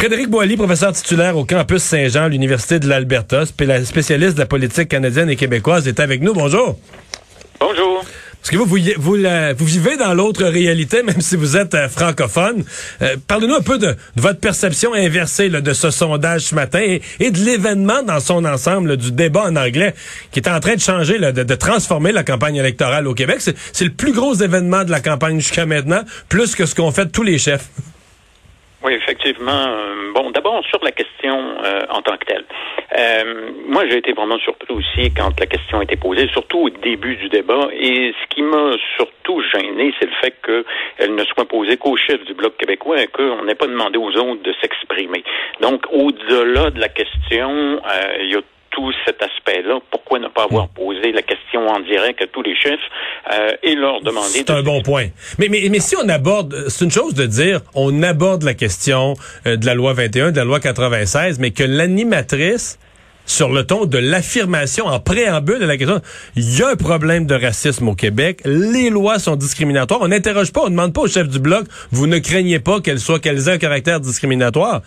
Frédéric Boilly, professeur titulaire au campus Saint-Jean, à l'Université de l'Alberta, spécialiste de la politique canadienne et québécoise, est avec nous. Bonjour. Bonjour. Parce que vous, vous, vous, vous vivez dans l'autre réalité, même si vous êtes euh, francophone. Euh, Parlez-nous un peu de, de, votre perception inversée là, de ce sondage ce matin et, et de l'événement dans son ensemble, là, du débat en anglais qui est en train de changer, là, de, de, transformer la campagne électorale au Québec. C'est le plus gros événement de la campagne jusqu'à maintenant, plus que ce qu'ont fait tous les chefs. Oui, effectivement. Bon, d'abord sur la question euh, en tant que telle. Euh, moi, j'ai été vraiment surpris aussi quand la question a été posée, surtout au début du débat. Et ce qui m'a surtout gêné, c'est le fait qu'elle ne soit posée qu'au chef du Bloc québécois et qu'on n'ait pas demandé aux autres de s'exprimer. Donc, au-delà de la question, euh, il y a tout cet aspect-là. Pourquoi ne pas avoir posé la question en direct à tous les chefs euh, et leur demander... C'est un bon point. Mais, mais, mais si on aborde... C'est une chose de dire, on aborde la question euh, de la loi 21, de la loi 96, mais que l'animatrice sur le ton de l'affirmation en préambule de la question. Il y a un problème de racisme au Québec. Les lois sont discriminatoires. On n'interroge pas, on ne demande pas au chef du bloc, vous ne craignez pas qu'elles soient, qu'elles aient un caractère discriminatoire.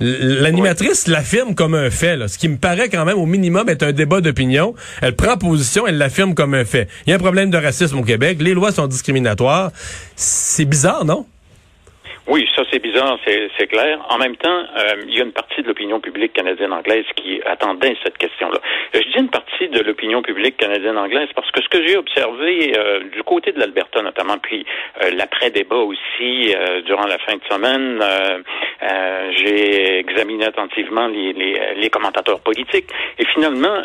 L'animatrice l'affirme comme un fait, là, ce qui me paraît quand même au minimum être un débat d'opinion. Elle prend position, elle l'affirme comme un fait. Il y a un problème de racisme au Québec, les lois sont discriminatoires. C'est bizarre, non? Oui, ça c'est bizarre, c'est clair. En même temps, euh, il y a une partie de l'opinion publique canadienne-anglaise qui attendait cette question-là. Je dis une partie de l'opinion publique canadienne-anglaise parce que ce que j'ai observé euh, du côté de l'Alberta notamment, puis euh, l'après-débat aussi durant la fin de semaine, j'ai examiné attentivement les, les, les, commentateurs politiques et finalement,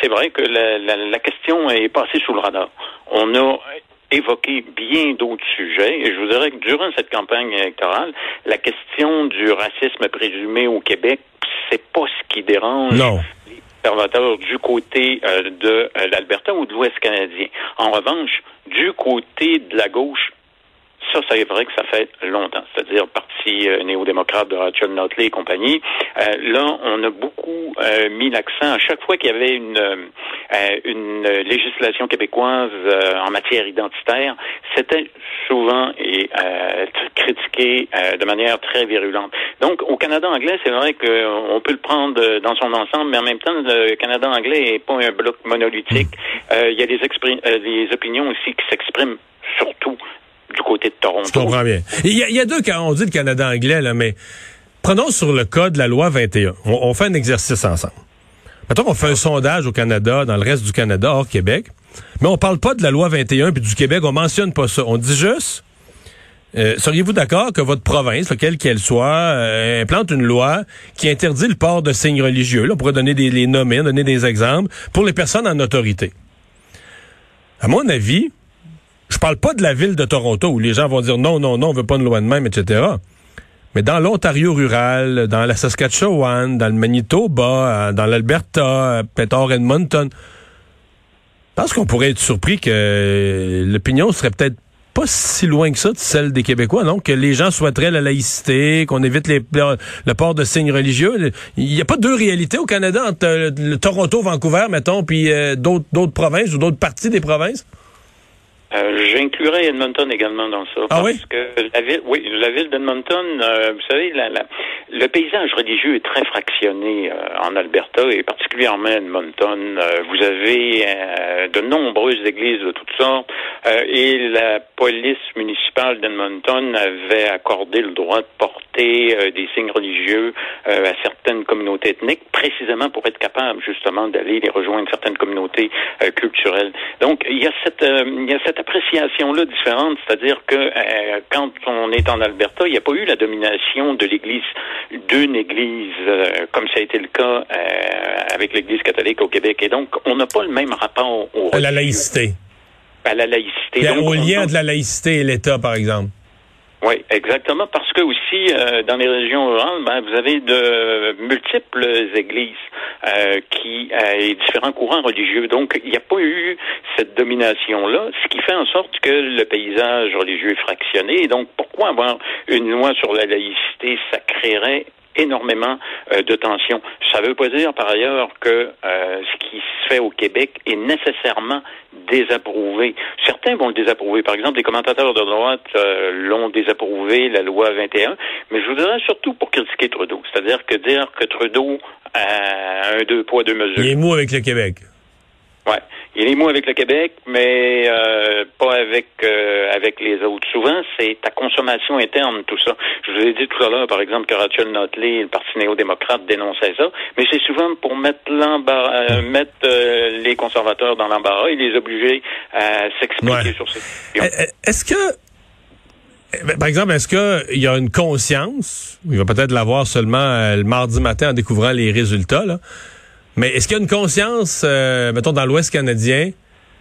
c'est vrai que la, la, la question est passée sous le radar. On a évoquer bien d'autres sujets. Et je vous dirais que durant cette campagne électorale, la question du racisme présumé au Québec, c'est pas ce qui dérange non. les observateurs du côté euh, de euh, l'Alberta ou de l'Ouest canadien. En revanche, du côté de la gauche, ça, c'est vrai que ça fait longtemps, c'est-à-dire Parti euh, néo-démocrate de Rachel Notley et compagnie. Euh, là, on a beaucoup euh, mis l'accent à chaque fois qu'il y avait une, une législation québécoise en matière identitaire, c'était souvent et critiqué de manière très virulente. Donc, au Canada anglais, c'est vrai qu'on peut le prendre dans son ensemble, mais en même temps, le Canada anglais n'est pas un bloc monolithique. il y a des, des opinions aussi qui s'expriment surtout du côté de Toronto. Je comprends bien. Il y, a, deux cas, on dit le Canada anglais, là, mais prenons sur le cas de la loi 21. On, on fait un exercice ensemble. Mettons qu'on fait un sondage au Canada, dans le reste du Canada, hors Québec, mais on parle pas de la loi 21 puis du Québec, on mentionne pas ça. On dit juste, euh, seriez-vous d'accord que votre province, quelle qu'elle soit, euh, implante une loi qui interdit le port de signes religieux? Là, on pourrait donner des les donner des exemples, pour les personnes en autorité. À mon avis, je parle pas de la ville de Toronto où les gens vont dire non, non, non, on veut pas une loi de même, etc. Mais dans l'Ontario rural, dans la Saskatchewan, dans le Manitoba, dans l'Alberta, peut-être Edmonton, je pense qu'on pourrait être surpris que l'opinion serait peut-être pas si loin que ça de celle des Québécois, non? Que les gens souhaiteraient la laïcité, qu'on évite le port de signes religieux. Il n'y a pas deux réalités au Canada entre le Toronto, Vancouver, mettons, puis euh, d'autres provinces ou d'autres parties des provinces? Euh, J'inclurais Edmonton également dans ça. Ah parce oui? que la ville, oui, la ville d'Edmonton, euh, vous savez, la, la, le paysage religieux est très fractionné en Alberta et particulièrement Edmonton. vous avez de nombreuses églises de toutes sortes et la police municipale d'Edmonton avait accordé le droit de porter des signes religieux à certaines communautés ethniques, précisément pour être capable justement d'aller les rejoindre certaines communautés culturelles. Donc il y a cette il y a cette appréciation là différente, c'est-à-dire que quand on est en Alberta, il n'y a pas eu la domination de l'Église, d'une Église, euh, comme ça a été le cas euh, avec l'Église catholique au Québec. Et donc, on n'a pas le même rapport au... À la laïcité. À la laïcité. au lien de la laïcité et l'État, par exemple. Oui, exactement, parce que aussi euh, dans les régions rurales, ben, vous avez de multiples églises euh, qui euh, et différents courants religieux. Donc, il n'y a pas eu cette domination-là, ce qui fait en sorte que le paysage religieux est fractionné. Donc, pourquoi avoir une loi sur la laïcité Ça créerait énormément euh, de tensions. Ça ne veut pas dire par ailleurs que euh, ce qui se fait au Québec est nécessairement désapprouvé. Certains vont le désapprouver. Par exemple, les commentateurs de droite euh, l'ont désapprouvé, la loi 21, mais je voudrais surtout pour critiquer Trudeau. C'est-à-dire que dire que Trudeau a un deux poids, deux mesures. Il est mou avec le Québec. Ouais, il est mou avec le Québec, mais euh, pas avec euh, avec les autres. Souvent, c'est ta consommation interne, tout ça. Je vous ai dit tout à l'heure, par exemple, que Rachel Notley, le Parti néo-démocrate, dénonçait ça, mais c'est souvent pour mettre l'embarras, euh, mettre les conservateurs dans l'embarras et les obliger à s'expliquer sur ces questions. Est-ce que par exemple, est-ce qu'il y a une conscience, il va peut-être l'avoir seulement le mardi matin en découvrant les résultats, là, mais est-ce qu'il y a une conscience, euh, mettons, dans l'Ouest canadien,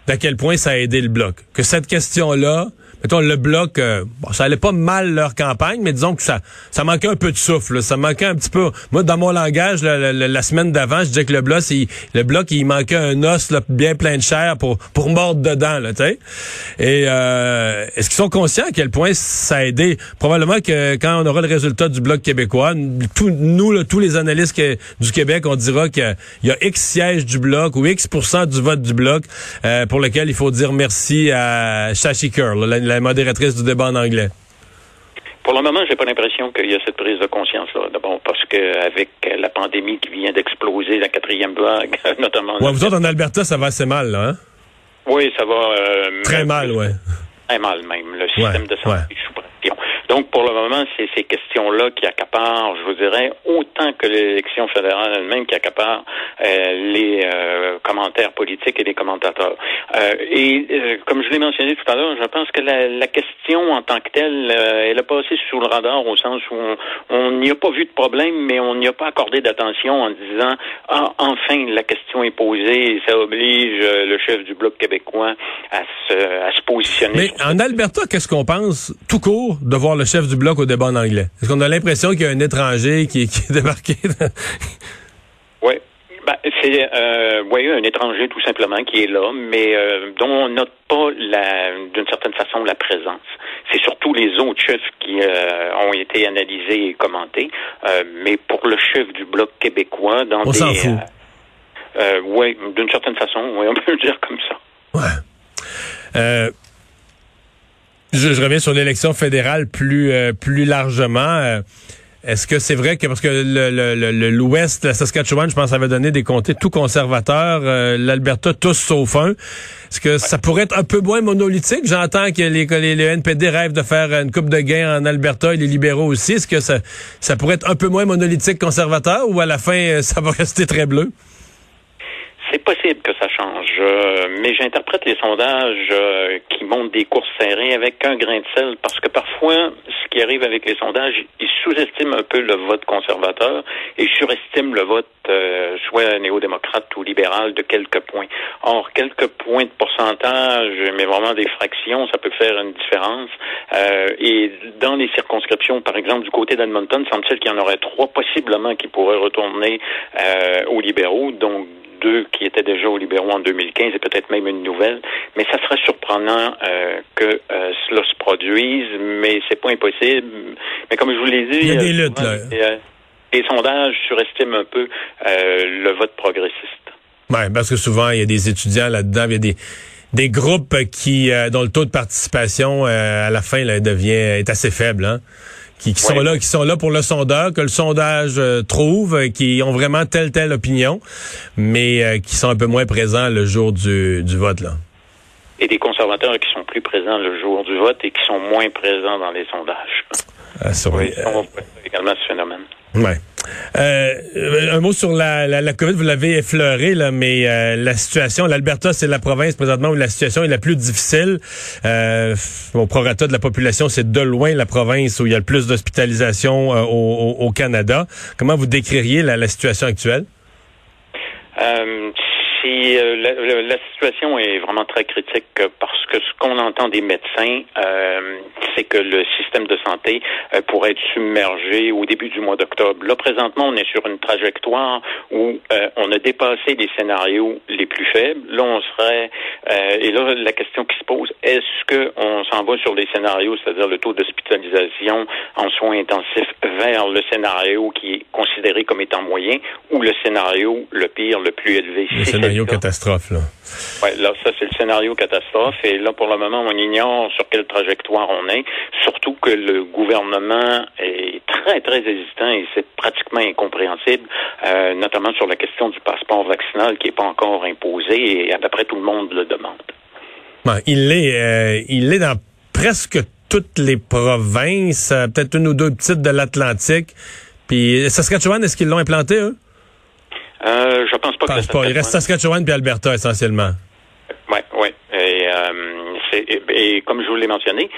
d'à quel point ça a aidé le bloc? Que cette question-là, mettons, le bloc, euh, bon, ça allait pas mal leur campagne, mais disons que ça, ça manquait un peu de souffle. Ça manquait un petit peu. Moi, dans mon langage, la, semaine d'avant, je disais que le bloc, il, le bloc, il manquait un os bien plein de chair pour pour mordre dedans, là. Et euh, est-ce qu'ils sont conscients à quel point ça a aidé? Probablement que quand on aura le résultat du bloc québécois, nous, tous les analystes du Québec, on dira qu'il y, a X sièges du bloc ou X du vote du bloc euh, pour lequel il faut dire merci à Shashi Curl, la modératrice du débat en anglais? Pour le moment, j'ai pas l'impression qu'il y a cette prise de conscience-là. D'abord, parce qu'avec la pandémie qui vient d'exploser, la quatrième vague, notamment. Ouais, vous autres, en Alberta, ça va assez mal, là, hein? Oui, ça va. Euh, très mal, ouais. Très mal, même. Le système de santé donc, pour le moment, c'est ces questions-là qui accaparent, je vous dirais, autant que l'élection fédérale elle-même qui accapare euh, les euh, commentaires politiques et les commentateurs. Euh, et comme je l'ai mentionné tout à l'heure, je pense que la, question en tant que telle, elle a passé sous le radar au sens où on n'y a pas vu de problème, mais on n'y a pas accordé d'attention en disant ah, enfin la question est posée et ça oblige le chef du bloc québécois à se, à se positionner. Mais en Alberta, qu'est-ce qu'on pense tout court de voir le chef du bloc au débat en anglais? Est-ce qu'on a l'impression qu'il y a un étranger qui, qui est débarqué? oui. Ben, c'est euh, un étranger tout simplement qui est là, mais euh, dont on note pas d'une certaine façon la présence. C'est surtout les autres chefs qui euh, ont été analysés et commentés, euh, mais pour le chef du bloc québécois, dans on s'en fout. oui, d'une certaine façon, on peut le dire comme ça. Ouais. Je, reviens sur l'élection fédérale plus euh, plus largement. Euh, est-ce que c'est vrai que parce que l'Ouest, le, la Saskatchewan, je pense, avait donné des comtés tout conservateurs, euh, l'Alberta tous sauf un. Est-ce que ça pourrait être un peu moins monolithique? J'entends que les, les, NPD rêvent de faire une coupe de gains en Alberta et les libéraux aussi. Est-ce que ça, ça pourrait être un peu moins monolithique conservateur ou à la fin ça va rester très bleu? C'est possible que ça change, euh, mais j'interprète les sondages euh, qui montrent des courses serrées avec un grain de sel parce que parfois, ce qui arrive avec les sondages, ils sous-estiment un peu le vote conservateur et surestiment le vote euh, soit néo-démocrate ou libéral de quelques points. Or, quelques points de pourcentage, mais vraiment des fractions, ça peut faire une différence. et dans les circonscriptions, par exemple, du côté d'Edmonton, semble-t-il qu'il y en aurait trois possiblement qui pourraient retourner aux libéraux. Donc, deux qui étaient déjà aux libéraux en 2015 et peut-être même une nouvelle. Mais ça serait surprenant euh, que euh, cela se produise, mais c'est pas impossible. Mais comme je vous l'ai dit, il y a des luttes là. Euh, les sondages surestiment un peu le vote progressiste. Oui, parce que souvent il y a des étudiants là-dedans, il y a des des groupes qui dont le taux de participation à la fin là, devient est assez faible. Hein? Qui, sont là, qui sont là pour le sondeur, que le sondage euh, trouve, euh, qui ont vraiment telle telle opinion, mais euh, qui sont un peu moins présents le jour du, du vote là. Et des conservateurs qui sont plus présents le jour du vote et qui sont moins présents dans les sondages. Ah, oui, également ce phénomène. Ouais. Euh, un mot sur la, la, la COVID, vous l'avez effleuré, là, mais euh, la situation, l'Alberta, c'est la province présentement où la situation est la plus difficile. Euh, au prorata de la population, c'est de loin la province où il y a le plus d'hospitalisation euh, au, au, Canada. Comment vous décririez la, la situation actuelle? Euh, euh, la, la, situation est vraiment très critique parce que ce qu'on entend des médecins, euh, c'est que le système de santé euh, pourrait être submergé au début du mois d'octobre. Là, présentement, on est sur une trajectoire où on a dépassé les scénarios les plus faibles. Là, on serait, et là, la question qui se pose, est-ce qu'on s'en va sur les scénarios, c'est-à-dire le taux d'hospitalisation en soins intensifs vers le scénario qui est considéré comme étant moyen ou le scénario le pire, le plus élevé? Scénario catastrophe, là. Oui, là, ça, c'est le scénario catastrophe. Et là, pour le moment, on ignore sur quelle trajectoire on est. Surtout que le gouvernement est très, très hésitant et c'est pratiquement incompréhensible, euh, notamment sur la question du passeport vaccinal qui n'est pas encore imposé et à peu près tout le monde le demande. il l'est, euh, il est dans presque toutes les provinces, euh, peut-être une ou deux petites de l'Atlantique. Puis Saskatchewan, est-ce qu'ils l'ont implanté, eux? Euh, je pense pas pense que pas. Il reste Saskatchewan puis Alberta essentiellement. Oui, oui. Et, euh, et, comme je vous l'ai mentionné,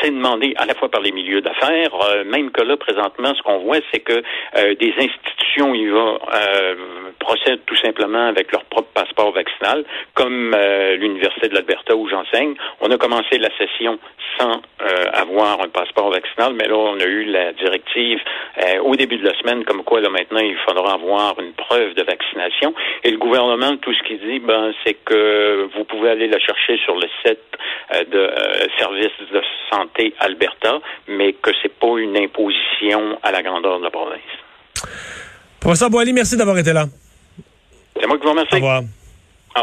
c'est demandé à la fois par les milieux d'affaires, euh, même que là, présentement, ce qu'on voit, c'est que euh, des institutions y vont euh, procèdent tout simplement avec leur propre passeport vaccinal, comme l'Université de l'Alberta où j'enseigne. On a commencé la session sans avoir un passeport vaccinal, mais là, on a eu la directive au début de la semaine, comme quoi, là, maintenant, il faudra avoir une preuve de vaccination. Et le gouvernement, tout ce qu'il dit, ben, c'est que vous pouvez aller la chercher sur le site de services de santé Alberta, mais que c'est pas une imposition à la grandeur de la province. Professeur Boily, merci d'avoir été là. C'est moi qui vous remercie. Au revoir.